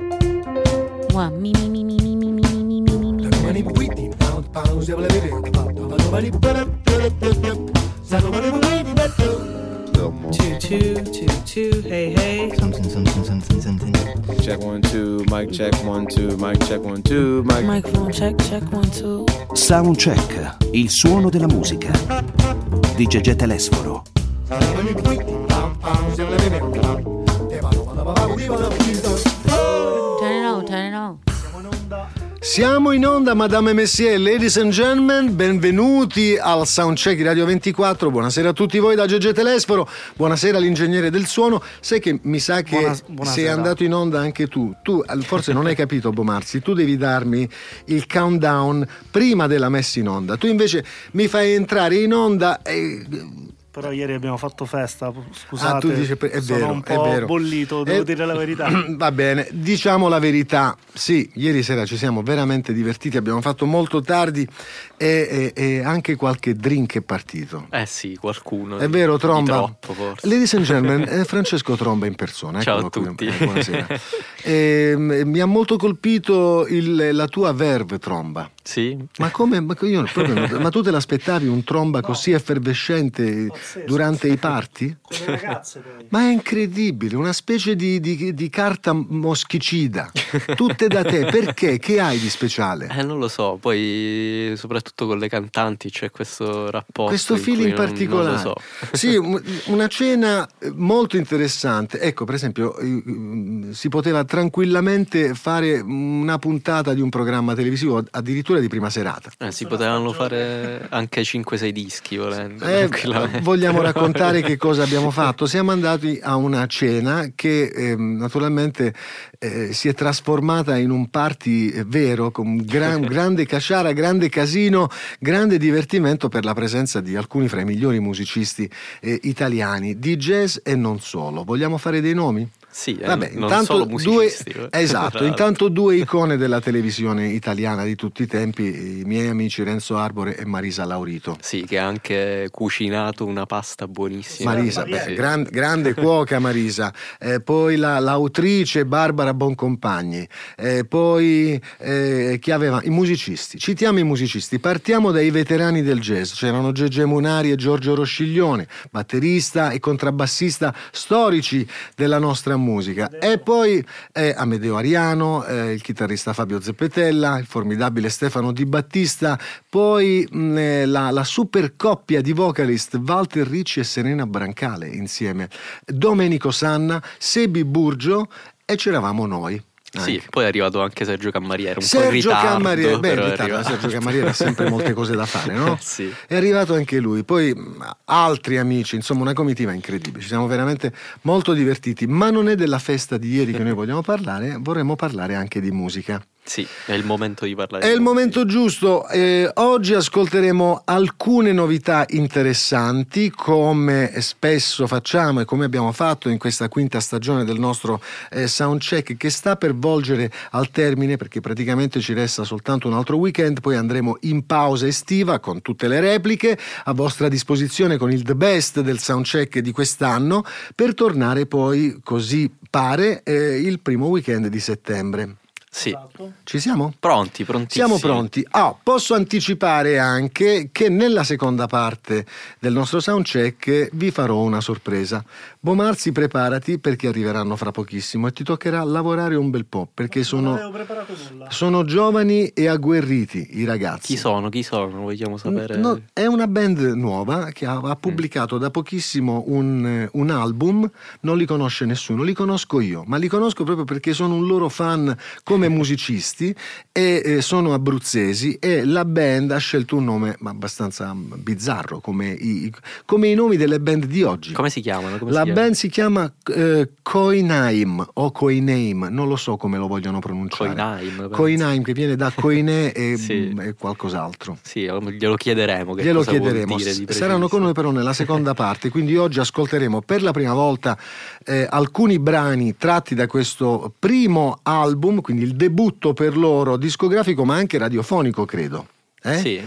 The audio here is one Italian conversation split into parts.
Mua, mi, mi, mi, mi, mi, mi, mi, mi, mi, mi, mi, mi. Two, two, two, two, hey, hey. Something, something, something, something. Check one, two, mic check one, two, mic check one, two, mic. Microphone check, check one, two. Soundcheck, il suono della musica. Di Gegè Telesforo. Turn Siamo in onda, Madame e Messier, ladies and gentlemen, benvenuti al Soundcheck di Radio 24. Buonasera a tutti voi da Gegè Telesforo. Buonasera all'ingegnere del suono. Sai che mi sa che Buona- sei andato in onda anche tu. Tu forse non hai capito, Bomarzi, tu devi darmi il countdown prima della messa in onda. Tu invece mi fai entrare in onda e Però ieri abbiamo fatto festa, scusate. Ah, tu dici, è sono vero, un è po' vero. bollito, devo Eh, dire la verità. Va bene, diciamo la verità. Sì, ieri sera ci siamo veramente divertiti, abbiamo fatto molto tardi e, e- e anche qualche drink è partito. Eh sì, qualcuno. È di- vero, Tromba? troppo, forse. Ladies and gentlemen, è Francesco Tromba in persona. Ciao a qui. tutti. Eh, buonasera. Ehm, mi ha molto colpito il- la tua verve, Tromba. Sì? Ma come? Ma, io proprio ma tu te l'aspettavi un tromba così effervescente Pazzesco. durante i party? Con le ragazze poi. Ma è incredibile, una specie di, di- di carta moschicida, tutte da te. Perché? Che hai di speciale? Eh, non lo so, poi soprattutto con le cantanti c'è questo rapporto. Questo in feeling non- particolare. Non lo so. Sì, un- una cena eh, molto interessante. Ecco, per esempio, eh, mm, si poteva tranquillamente fare una puntata di un programma televisivo, addirittura di prima serata. Eh, si potevano fare anche 5-6 dischi volendo. Eh. Vogliamo raccontare che cosa abbiamo fatto? Siamo andati a una cena che ehm, naturalmente eh, si è trasformata in un party eh, vero, con gran- grande casciara, grande casino, grande divertimento per la presenza di alcuni fra i migliori musicisti eh, italiani, di jazz e non solo. Vogliamo fare dei nomi? Sì, eh, Vabbè, intanto due, eh, esatto, intanto due icone della televisione italiana di tutti i tempi, i miei amici Renzo Arbore e Marisa Laurito. Sì, che ha anche cucinato una pasta buonissima. Marisa, Maria. beh, gran- grande cuoca Marisa, Eh, poi la- l'autrice Barbara Boncompagni, Eh, poi eh, chi aveva? I musicisti, citiamo i musicisti, partiamo dai veterani del jazz, c'erano Gege Munari e Giorgio Rosciglione, batterista e contrabbassista storici della nostra musica, e poi eh, Amedeo Ariano, eh, il chitarrista Fabio Zeppetella, il formidabile Stefano Di Battista, poi mh, eh, la, la super coppia di vocalist Walter Ricci e Serena Brancale insieme, Domenico Sanna, Sebi Burgio e c'eravamo noi. Sì, anche. poi è arrivato anche Sergio Cammariere, un po' in Sergio ritardo. Cammariere, beh, in ritardo. Sergio Cammariere ha sempre molte cose da fare, no? Sì. È arrivato anche lui, poi altri amici, insomma una comitiva incredibile, ci siamo veramente molto divertiti, ma non è della festa di ieri che noi vogliamo parlare, vorremmo parlare anche di musica. Sì, è il momento di parlare. È il momento giusto. Eh, oggi ascolteremo alcune novità interessanti, come spesso facciamo e come abbiamo fatto in questa quinta stagione del nostro eh, soundcheck, che sta per volgere al termine perché praticamente ci resta soltanto un altro weekend. Poi andremo in pausa estiva con tutte le repliche a vostra disposizione con il The Best del soundcheck di quest'anno, per tornare poi, così pare, eh, il primo weekend di settembre. Sì, Ci siamo? pronti, prontissimi. Siamo pronti. Ah, posso anticipare anche che nella seconda parte del nostro soundcheck vi farò una sorpresa. Bomarzi, preparati perché arriveranno fra pochissimo e ti toccherà lavorare un bel po' perché Non sono, sono giovani e agguerriti i ragazzi. Chi sono? Chi sono? Vogliamo sapere. No, è una band nuova che ha, ha pubblicato da pochissimo un, eh, un album, non li conosce nessuno, li conosco io, ma li conosco proprio perché sono un loro fan come musicisti e eh, sono abruzzesi e la band ha scelto un nome abbastanza bizzarro come i, come i nomi delle band di oggi. Come si chiamano? Come La si chiamano? Band si chiama eh, Coinaim o Coinaim, non lo so come lo vogliono pronunciare. Coinaim, penso. Coinaim che viene da Coine e, Sì. e qualcos'altro. Sì, glielo chiederemo. Che Glielo chiederemo. Saranno con noi però nella seconda parte, quindi oggi ascolteremo per la prima volta eh, alcuni brani tratti da questo primo album, quindi il debutto per loro discografico ma anche radiofonico, credo. Eh? Sì.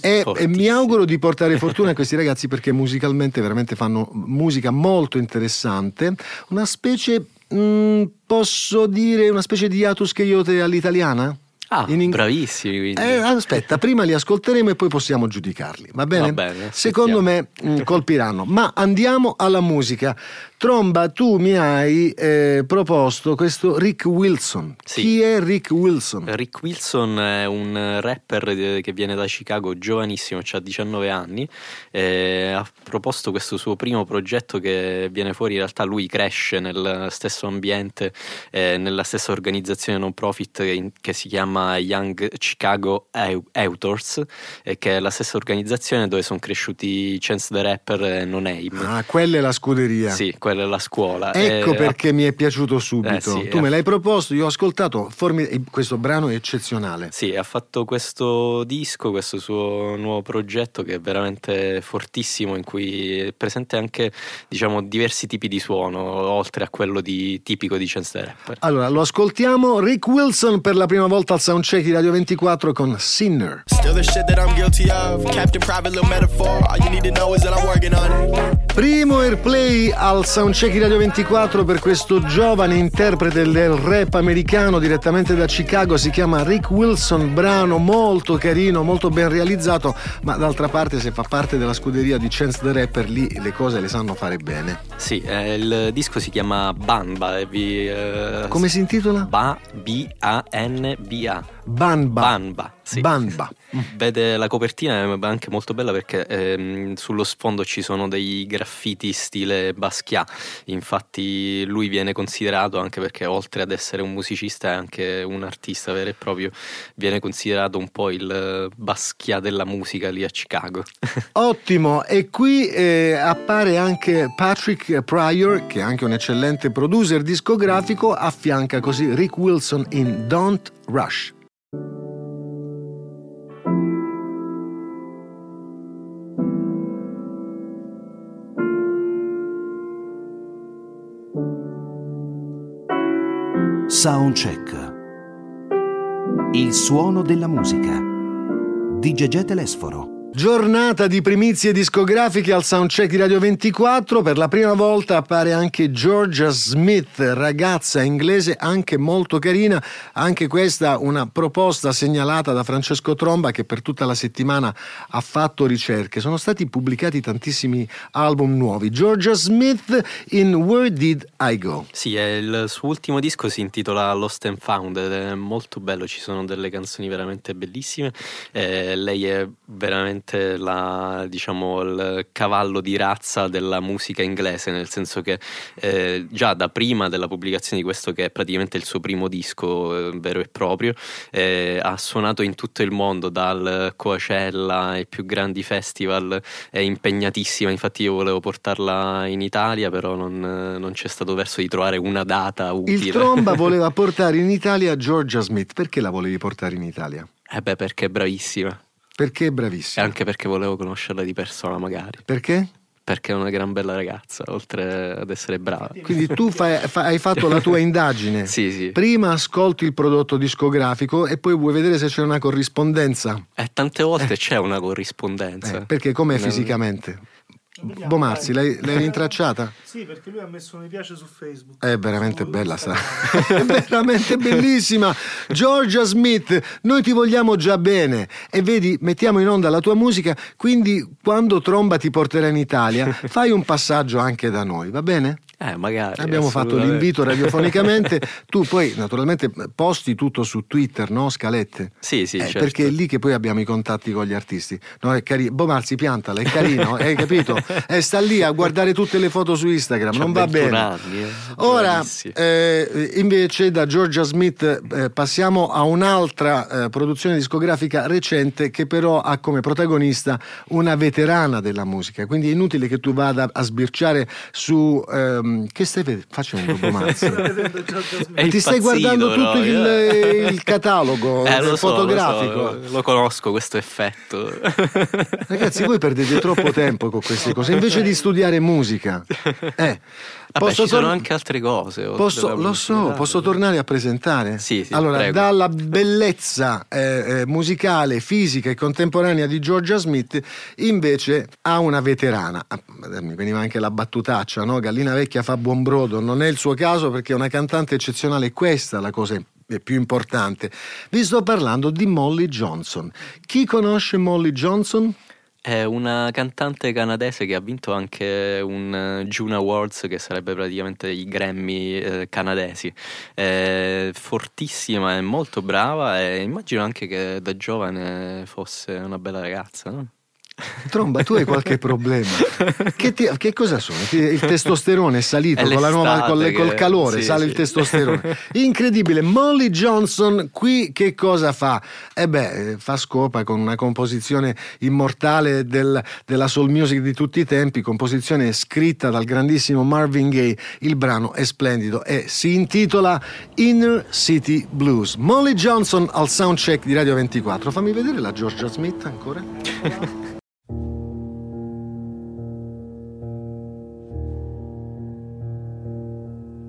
E, e mi auguro di portare fortuna a questi ragazzi perché musicalmente veramente fanno musica molto interessante, una specie Mm, posso dire una specie di hiatus cheiote all'italiana? Ah, In ing- bravissimi. Eh, aspetta, prima li ascolteremo e poi possiamo giudicarli, va bene? Va bene, Secondo me mm, colpiranno. Ma andiamo alla musica. Tromba, tu mi hai eh, proposto questo Rick Wilson. Sì. Chi è Rick Wilson? Rick Wilson è un rapper eh, che viene da Chicago, giovanissimo, ha 19 anni, eh, ha proposto questo suo primo progetto che viene fuori, in realtà lui cresce nel stesso ambiente, eh, nella stessa organizzazione non profit che si chiama Young Chicago Authors, eh, che è la stessa organizzazione dove sono cresciuti Chance the Rapper e No Name. Ah, quella è la scuderia. Sì, quella è la scuola. Ecco Eh, perché mi è piaciuto subito. Eh, sì, tu me l'hai proposto, io ho ascoltato, formi- questo brano è eccezionale. Sì, ha fatto questo disco, questo suo nuovo progetto che è veramente fortissimo, in cui è presente anche, diciamo, diversi tipi di suono, oltre a quello di, tipico di Chance the Rapper. Allora, lo ascoltiamo. Rick Wilson per la prima volta al soundcheck di Radio 24 con Sinner. Still the shit that I'm guilty of. Captain Private, little metaphor. All you need to know is that I'm working on it. Primo airplay al soundcheck di Radio 24 per questo giovane interprete del rap americano direttamente da Chicago, si chiama Rick Wilson, brano molto carino, molto ben realizzato, ma d'altra parte se fa parte della scuderia di Chance the Rapper lì le cose le sanno fare bene. Sì, eh, il disco si chiama Banba vi... eh, Come si intitola? Ba, B-A-N-B-A. Banba. Banba, sì. Banba. Vede la copertina è anche molto bella perché ehm, sullo sfondo ci sono dei graffiti stile Basquiat. Infatti lui viene considerato anche perché oltre ad essere un musicista è anche un artista vero e proprio, viene considerato un po' il eh, Basquiat della musica lì a Chicago. Ottimo, e qui eh, appare anche Patrick Pryor, che è anche un eccellente producer discografico, affianca così Rick Wilson in Don't Rush. Soundcheck. Il suono della musica. Di Gegè Telesforo. Giornata di primizie discografiche al soundcheck di Radio 24. Per la prima volta appare anche Georgia Smith, ragazza inglese anche molto carina. Anche questa una proposta segnalata da Francesco Tromba che per tutta la settimana ha fatto ricerche. Sono stati pubblicati tantissimi album nuovi. Georgia Smith in Where Did I Go? Sì, il suo ultimo disco si intitola Lost and Found ed è molto bello, ci sono delle canzoni veramente bellissime. Eh, lei è veramente la, diciamo, il cavallo di razza della musica inglese, nel senso che eh, già da prima della pubblicazione di questo, che è praticamente il suo primo disco eh, vero e proprio, eh, ha suonato in tutto il mondo, dal Coachella ai più grandi festival, è impegnatissima, infatti io volevo portarla in Italia, però non, non c'è stato verso di trovare una data utile. Il Tromba voleva portare in Italia Georgia Smith. Perché la volevi portare in Italia? Eh beh, perché è bravissima. Perché è E bravissima. anche perché volevo conoscerla di persona, magari. Perché? Perché è una gran bella ragazza, oltre ad essere brava. Quindi tu fai- fa- hai fatto la tua indagine. Sì, sì. Prima ascolti il prodotto discografico e poi vuoi vedere se c'è una corrispondenza. E tante volte c'è una corrispondenza. Eh, perché com'è Nel- fisicamente? Vediamo, Bomarzi, dai. l'hai, l'hai rintracciata? Sì, perché lui ha messo mi piace su Facebook. È veramente Su bella, sa. È veramente bellissima. Georgia Smith, noi ti vogliamo già bene. E vedi, mettiamo in onda la tua musica, quindi quando Tromba ti porterà in Italia, fai un passaggio anche da noi, va bene? Eh, magari. Abbiamo fatto l'invito radiofonicamente, tu poi naturalmente posti tutto su Twitter, no? Scalette. Sì, sì, Eh, certo. Perché è lì che poi abbiamo i contatti con gli artisti. No, è carino. Bomarzi, piantala, è carino, hai capito? E sta lì a guardare tutte le foto su Instagram, C'ha non va 21 bene. anni, eh. Ora, eh, invece, da Georgia Smith eh, passiamo a un'altra eh, produzione discografica recente che però ha come protagonista una veterana della musica. Quindi è inutile che tu vada a sbirciare su. ehm, che stai facendo. È Ti stai guardando tutto no? il, il catalogo Eh, lo so, fotografico. Lo, so, lo conosco questo effetto. Ragazzi, voi perdete troppo tempo con queste cose invece di studiare musica. Eh. Vabbè, Posso ci sono anche altre cose. Posso, lo so, posso tornare a presentare? Sì, sì, Allora, prego. dalla bellezza eh, eh, musicale, fisica e contemporanea di Georgia Smith, invece ha una veterana. Ah, Mi veniva anche la battutaccia, no? Gallina vecchia fa buon brodo. Non è il suo caso perché è una cantante eccezionale. Questa è la cosa è più importante. Vi sto parlando di Molly Johnson. Chi conosce Molly Johnson? È una cantante canadese che ha vinto anche un eh, June Awards, che sarebbe praticamente i Grammy eh, canadesi. È fortissima, è molto brava e immagino anche che da giovane fosse una bella ragazza. no? Tromba, tu hai qualche problema. Che, ti- che cosa sono? Il testosterone è salito È con la nuova- col, che- col calore, sì, sale sì. il testosterone. Incredibile. Molly Johnson qui che cosa fa? Eh beh, eh, fa scopa con una composizione immortale del- della soul music di tutti i tempi, composizione scritta dal grandissimo Marvin Gaye. Il brano è splendido e si intitola Inner City Blues. Molly Johnson al soundcheck di Radio 24. Fammi vedere la Georgia Smith ancora.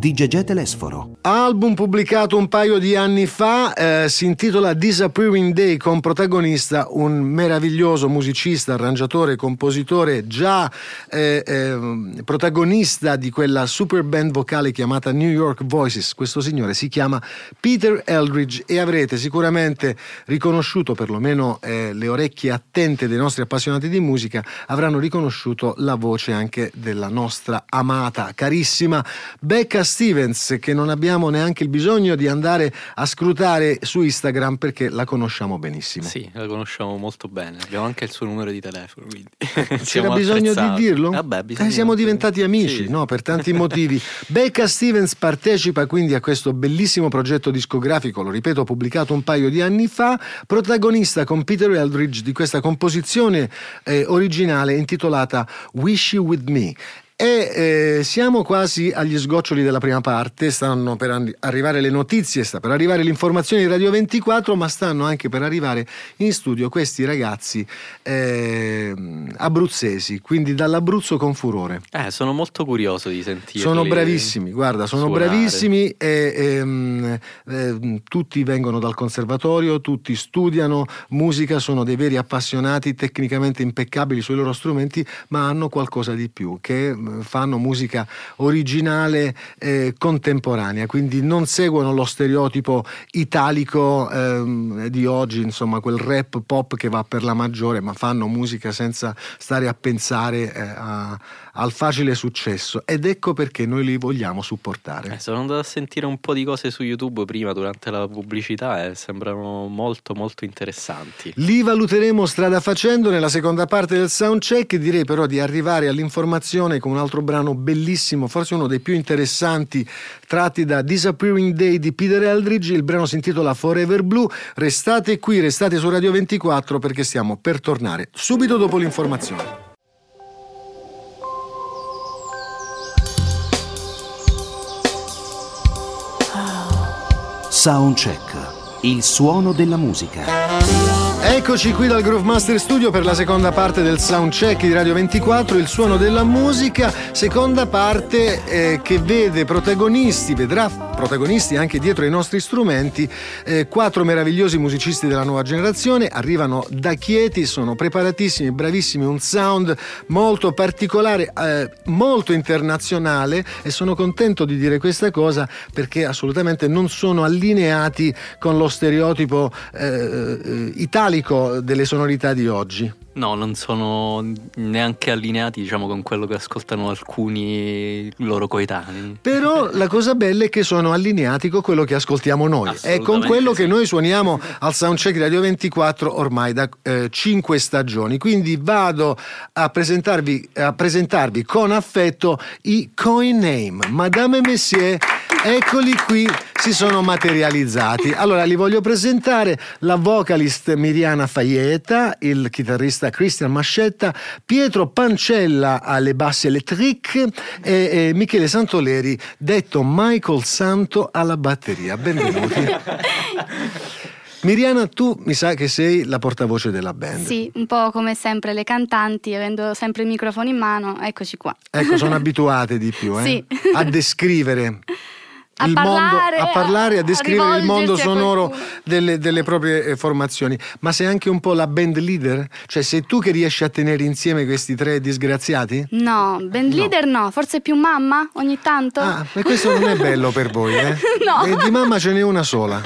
Di Gegè Telesforo. Album pubblicato un paio di anni fa, eh, si intitola Disappearing Day con protagonista un meraviglioso musicista, arrangiatore, compositore, già eh, eh, protagonista di quella super band vocale chiamata New York Voices. Questo signore si chiama Peter Eldridge e avrete sicuramente riconosciuto, perlomeno eh, le orecchie attente dei nostri appassionati di musica, avranno riconosciuto la voce anche della nostra amata, carissima Becca Stevens, che non abbiamo neanche il bisogno di andare a scrutare su Instagram perché la conosciamo benissimo. Sì, la conosciamo molto bene. Abbiamo anche il suo numero di telefono. C'era bisogno di dirlo? Vabbè, Eh, siamo diventati amici, Sì. no? Per tanti motivi. Becca Stevens partecipa quindi a questo bellissimo progetto discografico, lo ripeto, pubblicato un paio di anni fa, protagonista con Peter Eldridge di questa composizione eh, originale intitolata Wish You With Me. E eh, siamo quasi agli sgoccioli della prima parte, stanno per arrivare le notizie, sta per arrivare l'informazione di Radio 24, ma stanno anche per arrivare in studio questi ragazzi eh, abruzzesi, quindi dall'Abruzzo con furore. Eh, sono molto curioso di sentirli. Sono bravissimi, guarda, sono suonare. bravissimi e ehm, ehm, tutti vengono dal conservatorio, tutti studiano musica, sono dei veri appassionati, tecnicamente impeccabili sui loro strumenti, ma hanno qualcosa di più, che fanno musica originale e contemporanea, quindi non seguono lo stereotipo italico ehm, di oggi, insomma, quel rap pop che va per la maggiore, ma fanno musica senza stare a pensare eh, a- al facile successo ed ecco perché noi li vogliamo supportare. Eh, sono andato a sentire un po' di cose su YouTube prima durante la pubblicità e sembrano molto molto interessanti. Li valuteremo strada facendo nella seconda parte del soundcheck, direi però di arrivare all'informazione con un altro brano bellissimo, forse uno dei più interessanti tratti da Disappearing Day di Peter Eldridge, il brano si intitola Forever Blue, restate qui, restate su Radio 24 perché stiamo per tornare subito dopo l'informazione. Soundcheck. Il suono della musica. Eccoci qui dal Groove Master Studio per la seconda parte del soundcheck di Radio 24, il suono della musica, seconda parte eh, che vede protagonisti, vedrà protagonisti anche dietro ai nostri strumenti, eh, quattro meravigliosi musicisti della nuova generazione, arrivano da Chieti, sono preparatissimi, bravissimi, un sound molto particolare, eh, molto internazionale. E sono contento di dire questa cosa perché assolutamente non sono allineati con lo stereotipo eh, italico delle sonorità di oggi. No, non sono neanche allineati, diciamo, con quello che ascoltano alcuni loro coetanei. Però la cosa bella è che sono allineati con quello che ascoltiamo noi e con quello sì. che noi suoniamo al Soundcheck Radio 24 ormai da 5 stagioni. Quindi vado a presentarvi, a presentarvi con affetto i Coin Name. Madame e Messier, eccoli qui, si sono materializzati. Allora li voglio presentare la vocalist Miriana Faieta, il chitarrista Christian Mascetta, Pietro Pancella alle basse elettriche e, e Michele Santoleri, detto Michael Santo alla batteria. Benvenuti. Miriana, tu mi sa che sei la portavoce della band. Sì, un po' come sempre le cantanti, avendo sempre il microfono in mano, eccoci qua. Ecco, sono abituate di più eh? Sì. a descrivere. A il mondo, parlare, a parlare, a a descrivere il mondo sonoro delle, delle proprie eh, formazioni. Ma sei anche un po' la band leader? Cioè, sei tu che riesci a tenere insieme questi tre disgraziati? No, band leader no, forse più mamma ogni tanto. Ah, e questo non è bello per voi, eh? No. E di mamma ce n'è una sola.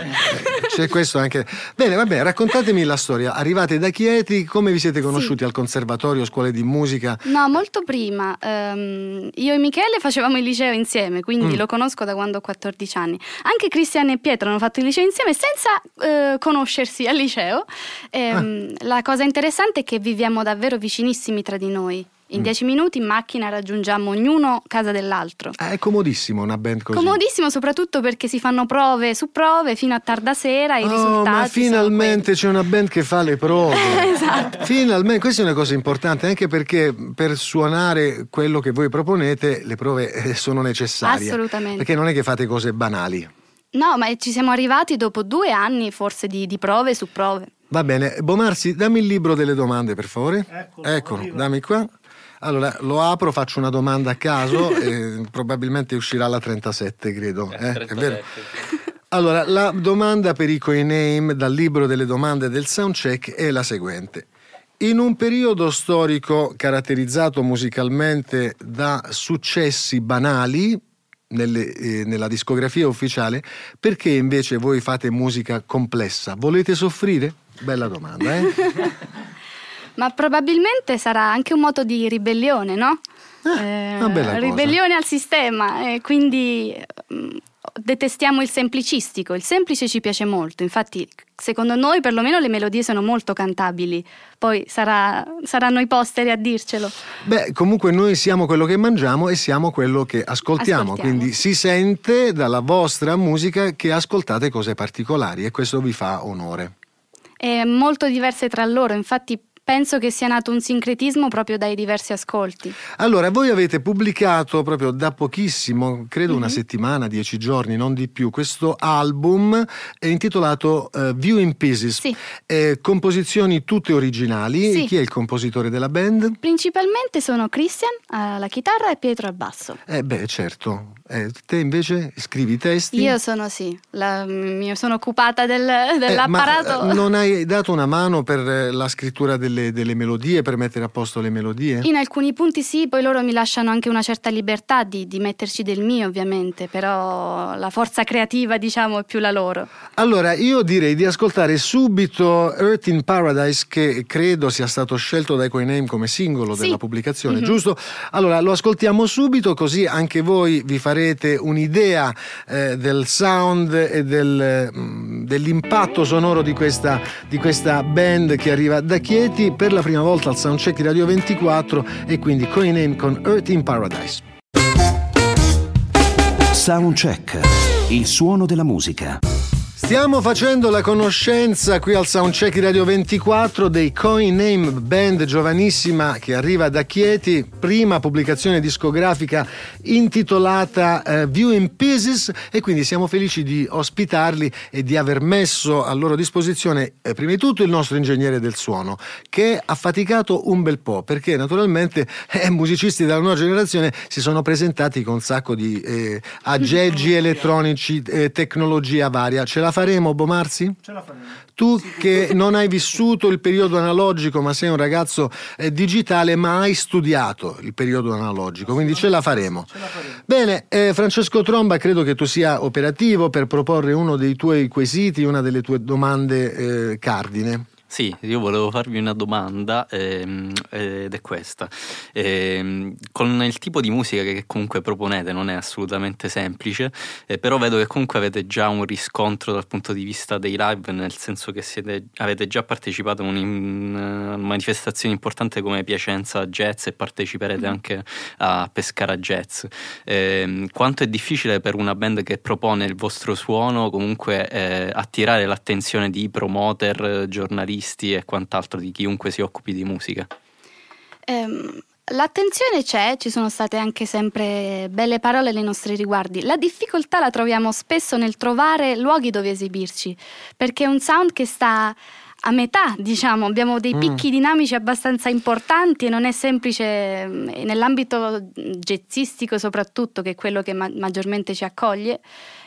C'è questo anche. Bene, vabbè, raccontatemi la storia. Arrivate da Chieti, come vi siete conosciuti al conservatorio, scuole di musica? No, molto prima. Ehm, io e Michele facevamo il liceo insieme, quindi Mm. lo conosco da quando ho 14 anni. Anche Cristian e Pietro hanno fatto il liceo insieme senza eh, conoscersi al liceo. Ehm, Ah. La cosa interessante è che viviamo davvero vicinissimi tra di noi. In Mm. dieci minuti in macchina raggiungiamo ognuno casa dell'altro. Ah, è comodissimo una band così. Comodissimo soprattutto perché si fanno prove su prove fino a tarda sera e i Oh, risultati ma sono finalmente c'è una band che fa le prove. Esatto. Finalmente, questa è una cosa importante anche perché per suonare quello che voi proponete le prove eh, sono necessarie. Assolutamente. Perché non è che fate cose banali. No, ma ci siamo arrivati dopo due anni forse di, di prove su prove. Va bene, Bomarsi, dammi il libro delle domande per favore. Eccolo, Eccolo, dammi qua. Allora, lo apro, faccio una domanda a caso e probabilmente uscirà la 37, credo. eh? È vero? Allora, la domanda per i Coiname dal libro delle domande del soundcheck è la seguente. In un periodo storico caratterizzato musicalmente da successi banali nelle- eh, nella discografia ufficiale, perché invece voi fate musica complessa? Volete soffrire? Bella domanda, eh? Ma probabilmente sarà anche un modo di ribellione, no? Ah, Eh, una bella cosa. ribellione al sistema, e quindi mm, detestiamo il semplicistico. Il semplice ci piace molto, infatti secondo noi perlomeno le melodie sono molto cantabili, poi sarà- saranno i posteri a dircelo. Beh, comunque noi siamo quello che mangiamo e siamo quello che ascoltiamo, Ascoltiamo. quindi si sente dalla vostra musica che ascoltate cose particolari e questo vi fa onore. È molto diverse tra loro, infatti penso che sia nato un sincretismo proprio dai diversi ascolti. Allora, voi avete pubblicato proprio da pochissimo, credo una settimana, dieci giorni, non di più, questo album è intitolato eh, View in Pieces. Sì. Eh, composizioni tutte originali. Sì. Chi è il compositore della band? Principalmente sono Christian alla chitarra e Pietro al basso. Eh beh, certo. Eh, te invece scrivi i testi? Io sono sì, la- mi sono occupata del- Eh, dell'apparato. ma eh, non hai dato una mano per eh, la scrittura delle, delle melodie, per mettere a posto le melodie? In alcuni punti sì, poi loro mi lasciano anche una certa libertà di, di metterci del mio ovviamente, però la forza creativa diciamo è più la loro. Allora, io direi di ascoltare subito Earth in Paradise, che credo sia stato scelto dai Coiname come singolo Sì. della pubblicazione, Mhm. giusto? Allora, lo ascoltiamo subito, così anche voi vi farete un'idea eh, del sound e del, mm, dell'impatto sonoro di questa, di questa band che arriva da Chieti per la prima volta al Soundcheck di Radio 24 e quindi Coiname con Earth in Paradise. Soundcheck, il suono della musica. Stiamo facendo la conoscenza qui al Soundcheck di Radio 24 dei Coin Name Band giovanissima che arriva da Chieti, prima pubblicazione discografica intitolata eh, View in Pieces e quindi siamo felici di ospitarli e di aver messo a loro disposizione eh, prima di tutto il nostro ingegnere del suono che ha faticato un bel po' perché naturalmente eh, musicisti della nuova generazione si sono presentati con un sacco di eh, aggeggi elettronici, eh, tecnologia varia. Ce la faremo, Bomarsi? Ce la faremo. Tu che non hai vissuto il periodo analogico, ma sei un ragazzo eh, digitale, ma hai studiato il periodo analogico, quindi ce la faremo. Ce la faremo. Bene, eh, Francesco Tromba, credo che tu sia operativo per proporre uno dei tuoi quesiti, una delle tue domande eh, cardine. Sì, io volevo farvi una domanda ehm, ed è questa. Ehm, con il tipo di musica che comunque proponete non è assolutamente semplice, eh, però vedo che comunque avete già un riscontro dal punto di vista dei live, nel senso che siete- avete già partecipato a una manifestazione importante come Piacenza Jazz e parteciperete anche a Pescara Jazz. Ehm, quanto è difficile per una band che propone il vostro suono comunque eh, attirare l'attenzione di promoter, giornalisti e quant'altro di chiunque si occupi di musica? Ehm, L'attenzione c'è, ci sono state anche sempre belle parole nei nostri riguardi. La difficoltà la troviamo spesso nel trovare luoghi dove esibirci, perché è un sound che sta a metà, diciamo, abbiamo dei Mm. picchi dinamici abbastanza importanti e non è semplice mm, nell'ambito jazzistico soprattutto, che è quello che ma- maggiormente ci accoglie,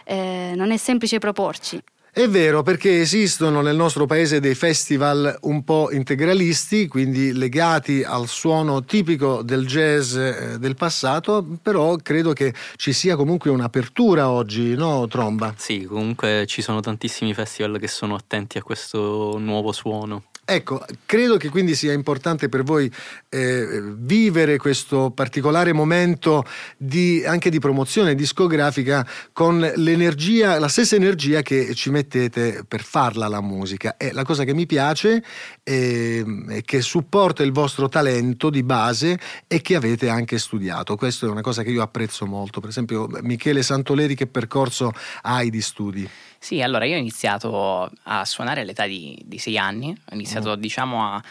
eh, non è semplice proporci. È vero perché esistono nel nostro paese dei festival un po' integralisti, quindi legati al suono tipico del jazz eh, del passato, però credo che ci sia comunque un'apertura oggi, no Tromba? Sì, comunque ci sono tantissimi festival che sono attenti a questo nuovo suono. Ecco, credo che quindi sia importante per voi eh, vivere questo particolare momento di, anche di promozione discografica con l'energia, la stessa energia che ci mettete per farla la musica. E la cosa che mi piace eh, è che supporta il vostro talento di base e che avete anche studiato. Questa è una cosa che io apprezzo molto. Per esempio, Michele Santoleri, che percorso hai di studi? Sì, allora io ho iniziato a suonare all'età di, di sei anni, ho iniziato diciamo a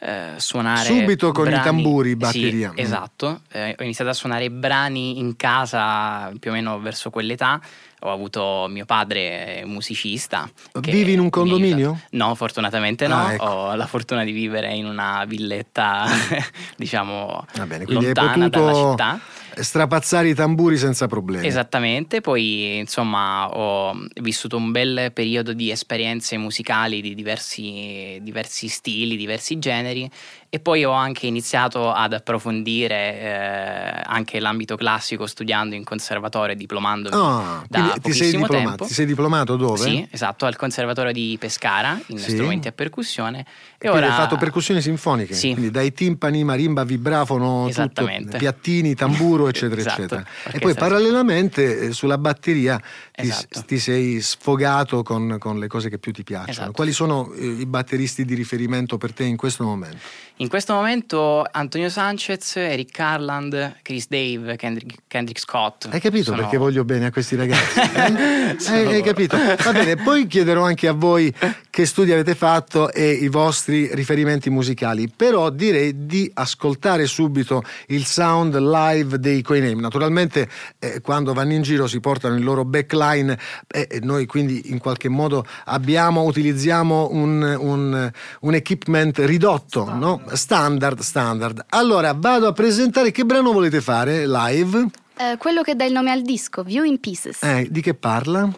eh, suonare... Subito con i brani- tamburi, batteria. Sì, esatto, Eh, ho iniziato a suonare brani in casa più o meno verso quell'età, ho avuto mio padre eh, musicista. Vivi in un condominio? No, fortunatamente no, Ah, ecco. ho la fortuna di vivere in una villetta diciamo Va bene, quindi lontana dalla potuto città. Strapazzare i tamburi senza problemi. Esattamente, poi insomma ho vissuto un bel periodo di esperienze musicali di diversi, diversi stili, diversi generi e poi ho anche iniziato ad approfondire eh, anche l'ambito classico studiando in conservatorio e diplomandomi Ah, da ti sei, tempo. ti sei diplomato dove? Sì, esatto, al conservatorio di Pescara in Sì. strumenti a percussione e ora hai fatto percussioni sinfoniche, Sì. quindi dai timpani, marimba, vibrafono, tutto, piattini, tamburo, eccetera, Esatto, eccetera. E orchestra. poi parallelamente eh, sulla batteria ti, Esatto. ti sei sfogato con, con le cose che più ti piacciono. Esatto. Quali sono eh, i batteristi di riferimento per te in questo momento? In questo momento Antonio Sanchez, Eric Carland, Chris Dave, Kendrick, Kendrick Scott. Hai capito sono- perché voglio bene a questi ragazzi? eh? Hai, hai capito? Va bene, poi chiederò anche a voi che studi avete fatto e i vostri riferimenti musicali, però direi di ascoltare subito il sound live dei Coiname. Naturalmente eh, quando vanno in giro si portano il loro backline eh, e noi quindi in qualche modo abbiamo, utilizziamo un, un- un equipment ridotto, no? Standard, standard. Allora vado a presentare che brano volete fare live? Eh, quello che dà il nome al disco, View in Pieces. Eh, di che parla?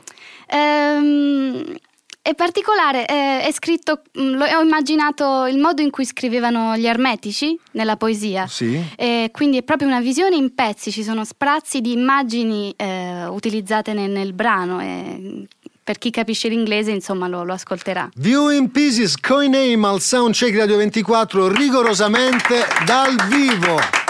Ehm, è particolare, eh, è scritto, lo- ho immaginato il modo in cui scrivevano gli ermetici nella poesia. Sì. E quindi è proprio una visione in pezzi, ci sono sprazzi di immagini eh, utilizzate nel, nel brano e per chi capisce l'inglese insomma lo, lo ascolterà. View in Pieces, Coiname al Soundcheck Radio 24, rigorosamente dal vivo.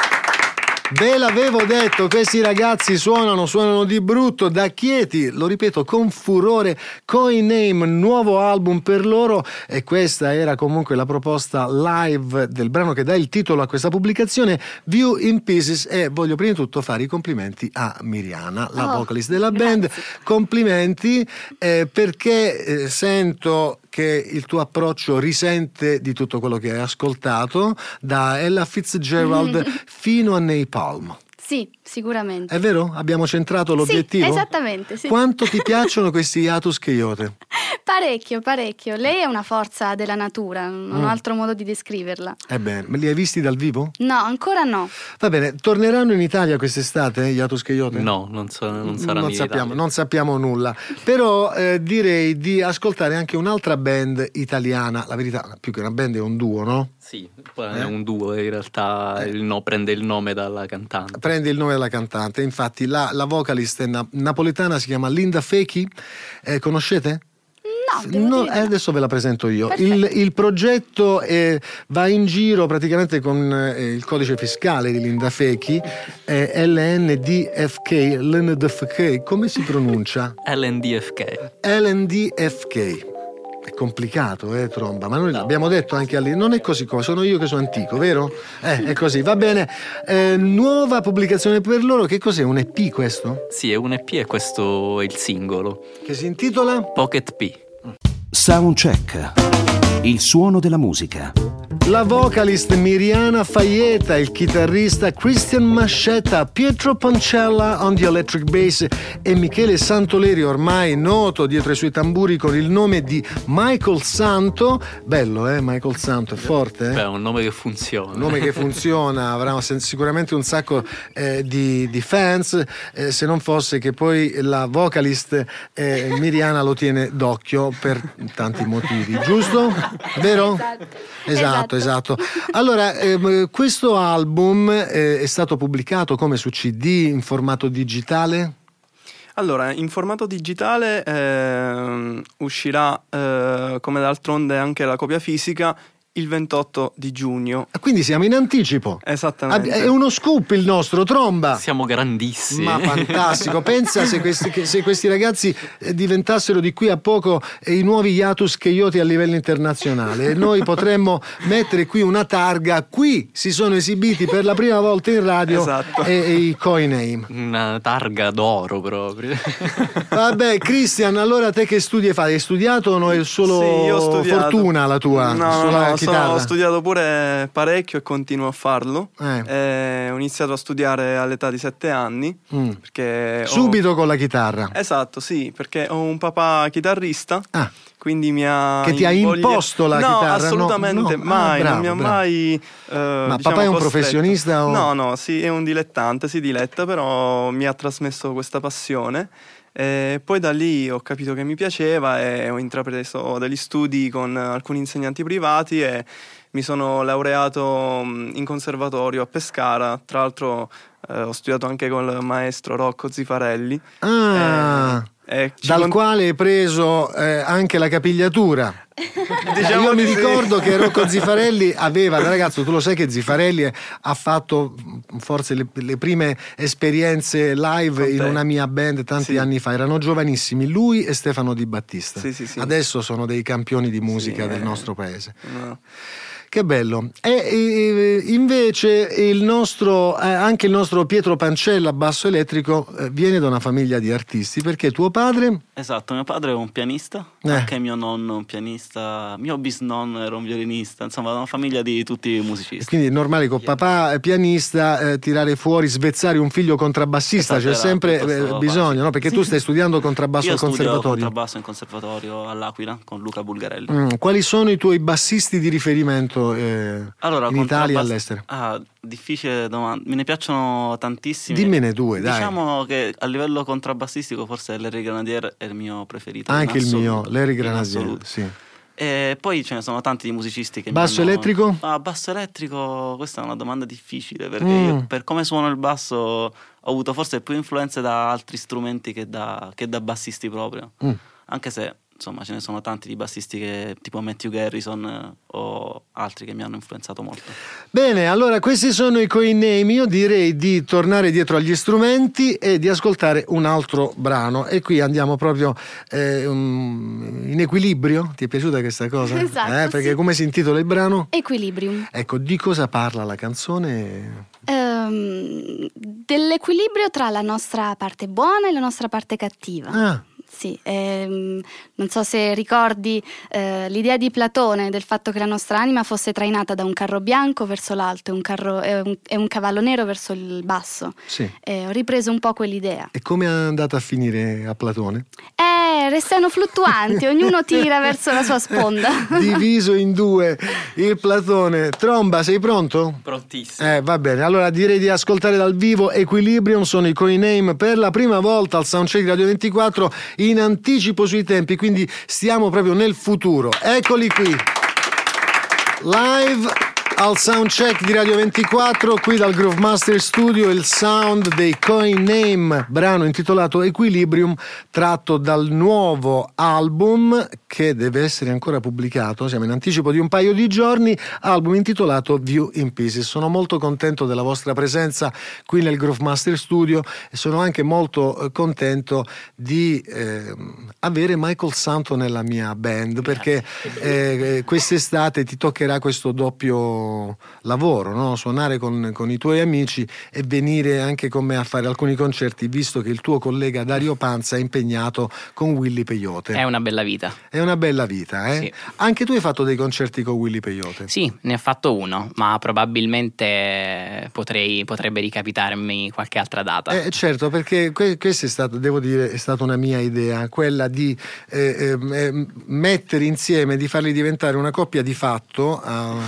Ve l'avevo detto, questi ragazzi suonano, suonano di brutto, da Chieti, lo ripeto, con furore, Coiname, nuovo album per loro e questa era comunque la proposta live del brano che dà il titolo a questa pubblicazione, View in Pieces e voglio prima di tutto fare i complimenti a Miriana, la Oh, vocalist della band, grazie. complimenti eh, perché eh, sento che il tuo approccio risente di tutto quello che hai ascoltato da Ella Fitzgerald fino a Napalm. Sì, sicuramente. È vero? Abbiamo centrato l'obiettivo? Sì, esattamente, sì. Quanto ti piacciono questi hiatus cheiote? Parecchio, parecchio. Lei è una forza della natura, non Mm. ho altro modo di descriverla. Ebbene, me li hai visti dal vivo? No, ancora no. Va bene, torneranno in Italia quest'estate, gli hiatus cheiote? No, non, so, non saranno non sappiamo, non sappiamo nulla, però eh, direi di ascoltare anche un'altra band italiana, la verità più che una band è un duo, no? Sì, poi Eh? è un duo, in realtà il no, prende il nome dalla cantante. Prende il nome della cantante, infatti la, la vocalist è na- napoletana si chiama Linda Fechi, eh, conoscete? No, eh, no. adesso ve la presento io. Il, il progetto eh, va in giro praticamente con eh, il codice fiscale di Linda Fechi, eh, LNDFK, LNDFK, come si pronuncia? LNDFK. LNDFK. È complicato, eh, tromba, ma noi l'abbiamo detto anche all'inizio. Non è così come sono io che sono antico, vero? Eh, è così, va bene. Eh, nuova pubblicazione per loro, che cos'è? Un EP questo? Sì, è un EP e questo è il singolo. Che si intitola? Pocket P. Soundcheck. Il suono della musica. La vocalist Miriana Faieta, il chitarrista Christian Mascetta, Pietro Pancella on the electric bass e Michele Santoleri, ormai noto dietro i suoi tamburi con il nome di Michael Santo. Bello, eh? Michael Santo, è forte, eh? Beh, è un nome che funziona. Un nome che funziona, avrà sicuramente un sacco eh, di, di fans, eh, se non fosse che poi la vocalist eh, Miriana lo tiene d'occhio per tanti motivi, giusto? Vero? Esatto, esatto. Allora, ehm, questo album eh, è stato pubblicato come su CD in formato digitale? Allora, in formato digitale ehm, uscirà eh, come d'altronde anche la copia fisica il 28 di giugno. Ah, Quindi siamo in anticipo. Esattamente. È uno scoop il nostro, tromba. Siamo grandissimi. Ma fantastico, pensa se questi, se questi ragazzi eh, diventassero di qui a poco eh, i nuovi Iatus Cheioti a livello internazionale e noi potremmo mettere qui una targa, qui si sono esibiti per la prima volta in radio Esatto. e, e i Coin Name. Una targa d'oro proprio. Vabbè, Christian, allora te che studi hai fatto? Hai studiato o no? È solo Sì, fortuna la tua? No, no, no, chitarra? sono- ho studiato pure parecchio e continuo a farlo. Eh. Eh, ho iniziato a studiare all'età di 7 anni. Mm. Perché ho- Subito con la chitarra. Esatto, sì, perché ho un papà chitarrista. Ah. Quindi mi ha. Che ti ha imposto la no, chitarra? No, assolutamente no. mai. Ah, bravo, non mi ha bravo. mai. eh, Ma diciamo, papà è un costretto. professionista o- No, no, sì, è un dilettante, si diletta, però mi ha trasmesso questa passione. E poi da lì ho capito che mi piaceva e ho intrapreso degli studi con alcuni insegnanti privati e mi sono laureato mh, in conservatorio a Pescara. Tra l'altro eh, ho studiato anche con il maestro Rocco Zifarelli. Ah, e ci dal con- quale hai preso eh, anche la capigliatura. Diciamo Io mi sì. ricordo che Rocco Zifarelli aveva, ragazzo, tu lo sai che Zifarelli ha fatto forse le, le prime esperienze live in una mia band tanti Sì. anni fa, erano giovanissimi, lui e Stefano Di Battista. Sì, sì, sì. Adesso sono dei campioni di musica del eh. nostro paese. No. Che bello. E, e, invece il nostro, eh, anche il nostro Pietro Pancella, basso elettrico, eh, viene da una famiglia di artisti perché tuo padre... Esatto, mio padre è un pianista, Eh. anche mio nonno è un pianista, mio bisnonno era un violinista, insomma una famiglia di tutti musicisti. Quindi è normale con papà pianista eh, tirare fuori, svezzare un figlio contrabbassista, c'è Esatto, era sempre eh, bisogno, no? Perché tu stai studiando contrabbasso al conservatorio. contrabbasso in conservatorio all'Aquila con Luca Bulgarelli. Mm, quali sono i tuoi bassisti di riferimento eh, Allora, in Italia e all'estero? Ah, difficile domanda. Me ne piacciono tantissimi. Dimmene due, dai. Diciamo che a livello contrabbassistico forse Larry Granadier è il mio preferito. Anche il mio, Larry Granadier. Sì. E poi ce ne sono tanti di musicisti che Basso hanno- elettrico? Ah, basso elettrico, questa è una domanda difficile perché Mm. io, per come suono il basso ho avuto forse più influenze da altri strumenti che da, che da bassisti proprio. Mm. Anche se insomma ce ne sono tanti di bassisti che tipo Matthew Garrison eh, o altri che mi hanno influenzato molto. Bene, allora questi sono i coin name. Io direi di tornare dietro agli strumenti e di ascoltare un altro brano. E qui andiamo proprio eh, um, in equilibrio. Ti è piaciuta questa cosa? Esatto, Eh, perché sì. come si intitola il brano? Equilibrium. Ecco, di cosa parla la canzone? Ehm, dell'equilibrio tra la nostra parte buona e la nostra parte cattiva. Ah, Sì, ehm, non so se ricordi eh, l'idea di Platone del fatto che la nostra anima fosse trainata da un carro bianco verso l'alto e un, carro- e un- e un cavallo nero verso il basso. sì. Eh, ho ripreso un po' quell'idea. E come è andata a finire a Platone? Eh, restano fluttuanti, ognuno tira verso la sua sponda. Diviso in due il Platone. Tromba, sei pronto? Prontissimo. Eh, va bene, allora direi di ascoltare dal vivo Equilibrium, sono i coin name per la prima volta al Soundcheck Radio 24 in anticipo sui tempi, quindi stiamo proprio nel futuro. Eccoli qui. Live al soundcheck di Radio 24, qui dal Groove Master Studio, il sound dei Coin Name, brano intitolato Equilibrium, tratto dal nuovo album che deve essere ancora pubblicato, siamo in anticipo di un paio di giorni, album intitolato View in Pieces. Sono molto contento della vostra presenza qui nel Groove Master Studio e sono anche molto eh, contento di eh, avere Michael Santo nella mia band perché eh, quest'estate ti toccherà questo doppio tuo lavoro, no? suonare con, con, i tuoi amici e venire anche con me a fare alcuni concerti, visto che il tuo collega Dario Panza è impegnato con Willy Peyote. È una bella vita. È una bella vita, eh? Sì. Anche tu hai fatto dei concerti con Willy Peyote? Sì, ne ho fatto uno, ma probabilmente potrei, potrebbe ricapitarmi qualche altra data. Eh, certo, perché que- questa è stata, devo dire, è stata una mia idea, quella di eh, eh, mettere insieme, di farli diventare una coppia di fatto uh,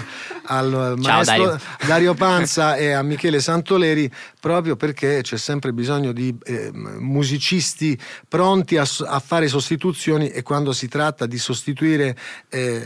al Ciao, maestro Dario. Dario Panza e a Michele Santoleri, proprio perché c'è sempre bisogno di eh, musicisti pronti a, a, fare sostituzioni e quando si tratta di sostituire eh,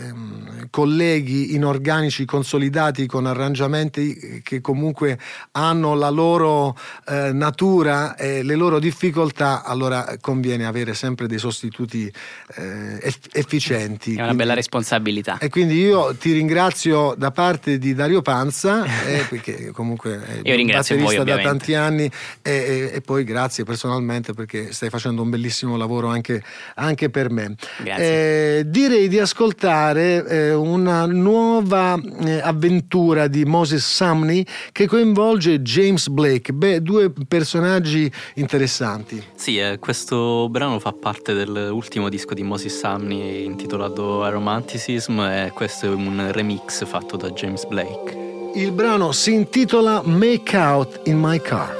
colleghi inorganici consolidati con arrangiamenti che comunque hanno la loro eh, natura e le loro difficoltà, allora conviene avere sempre dei sostituti eh, eff- efficienti. È una quindi, bella responsabilità. E quindi io ti ringrazio da parte di Dario Panza, eh, perché comunque è io ringrazio batterista voi, da tanti anni, e, e, poi grazie personalmente perché stai facendo un bellissimo lavoro anche, anche per me. Eh, direi di ascoltare eh, una nuova eh, avventura di Moses Sumney che coinvolge James Blake. Beh, due personaggi interessanti. Sì, eh, questo brano fa parte dell'ultimo disco di Moses Sumney intitolato Aromanticism e questo è un remix fatto da James Blake. Il brano si intitola Make Out in My Car.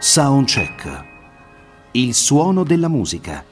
Soundcheck. Il suono della musica.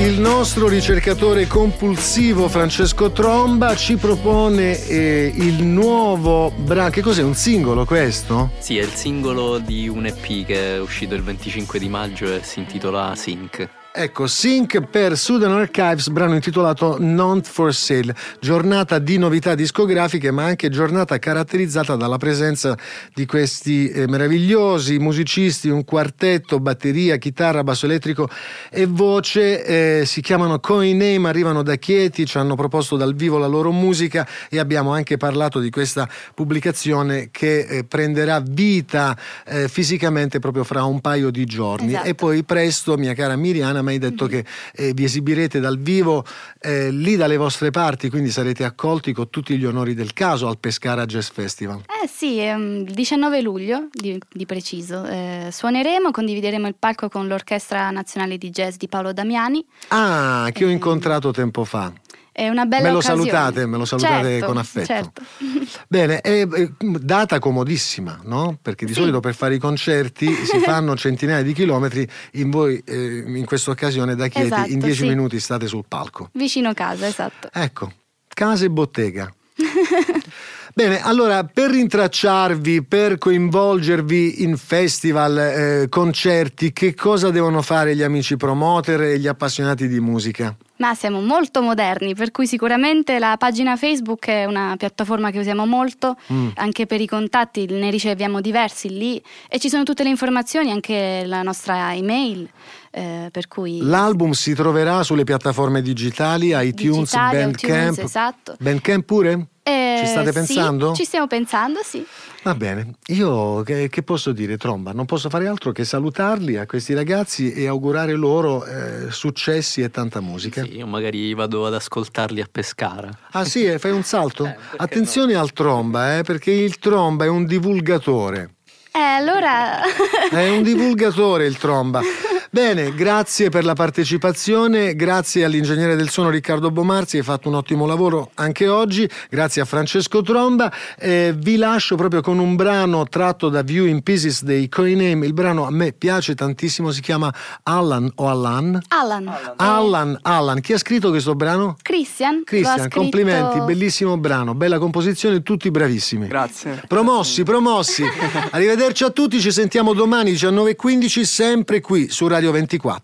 Il nostro ricercatore compulsivo Francesco Tromba ci propone eh, il nuovo brano. Che cos'è? Un singolo questo? Sì, è il singolo di un EP che è uscito il 25 di maggio e si intitola Sync. Ecco, Sync per Sudan Archives, brano intitolato Not for Sale, giornata di novità discografiche, ma anche giornata caratterizzata dalla presenza di questi eh, meravigliosi musicisti, un quartetto, batteria, chitarra, basso elettrico e voce. Eh, si chiamano Coin Name, arrivano da Chieti, ci hanno proposto dal vivo la loro musica e abbiamo anche parlato di questa pubblicazione che eh, prenderà vita eh, fisicamente proprio fra un paio di giorni. Esatto. E poi presto, mia cara Miriana, mi hai detto che eh, vi esibirete dal vivo eh, lì dalle vostre parti, quindi sarete accolti con tutti gli onori del caso al Pescara Jazz Festival. Eh sì, ehm, il 19 luglio di, di preciso. Eh, suoneremo, condivideremo il palco con l'Orchestra Nazionale di Jazz di Paolo Damiani. Ah, che ho Eh, incontrato tempo fa. È una bella me lo occasione. salutate, me lo salutate Certo, con affetto. Certo. Bene, è, è data comodissima, no? Perché di Sì. solito per fare i concerti si fanno centinaia di chilometri, in voi eh, in questa occasione da Chieti Esatto, in dieci sì. minuti state sul palco. Vicino casa, esatto. Ecco, casa e bottega. Bene, allora per rintracciarvi, per coinvolgervi in festival, eh, concerti, che cosa devono fare gli amici promoter e gli appassionati di musica? Ma siamo molto moderni, per cui sicuramente la pagina Facebook è una piattaforma che usiamo molto, Mm. anche per i contatti ne riceviamo diversi lì e ci sono tutte le informazioni, anche la nostra email, eh, per cui... L'album si troverà sulle piattaforme digitali, iTunes, Digitali, Bandcamp. iTunes, esatto. Bandcamp pure? Eh, Ci state sì, pensando? ci stiamo pensando, sì. Va bene, io che, che posso dire, Tromba? Non posso fare altro che salutarli a questi ragazzi e augurare loro eh, successi e tanta musica. Sì, io magari vado ad ascoltarli a Pescara. Ah sì, eh, fai un salto? Attenzione al tromba, eh, perché il tromba è un divulgatore. Eh, allora... È un divulgatore il tromba. Bene, grazie per la partecipazione, grazie all'ingegnere del suono Riccardo Bomarzi, hai fatto un ottimo lavoro anche oggi, grazie a Francesco Tromba. Eh, vi lascio proprio con un brano tratto da View in Pieces dei Coiname, il brano a me piace tantissimo, si chiama Allan o Allan? Alan. Allan, Allan, chi ha scritto questo brano? Christian. scritto- complimenti, bellissimo brano, bella composizione, tutti bravissimi. Grazie. Promossi, promossi. Arrivederci a tutti, ci sentiamo domani 19.15 sempre qui su Radio 24.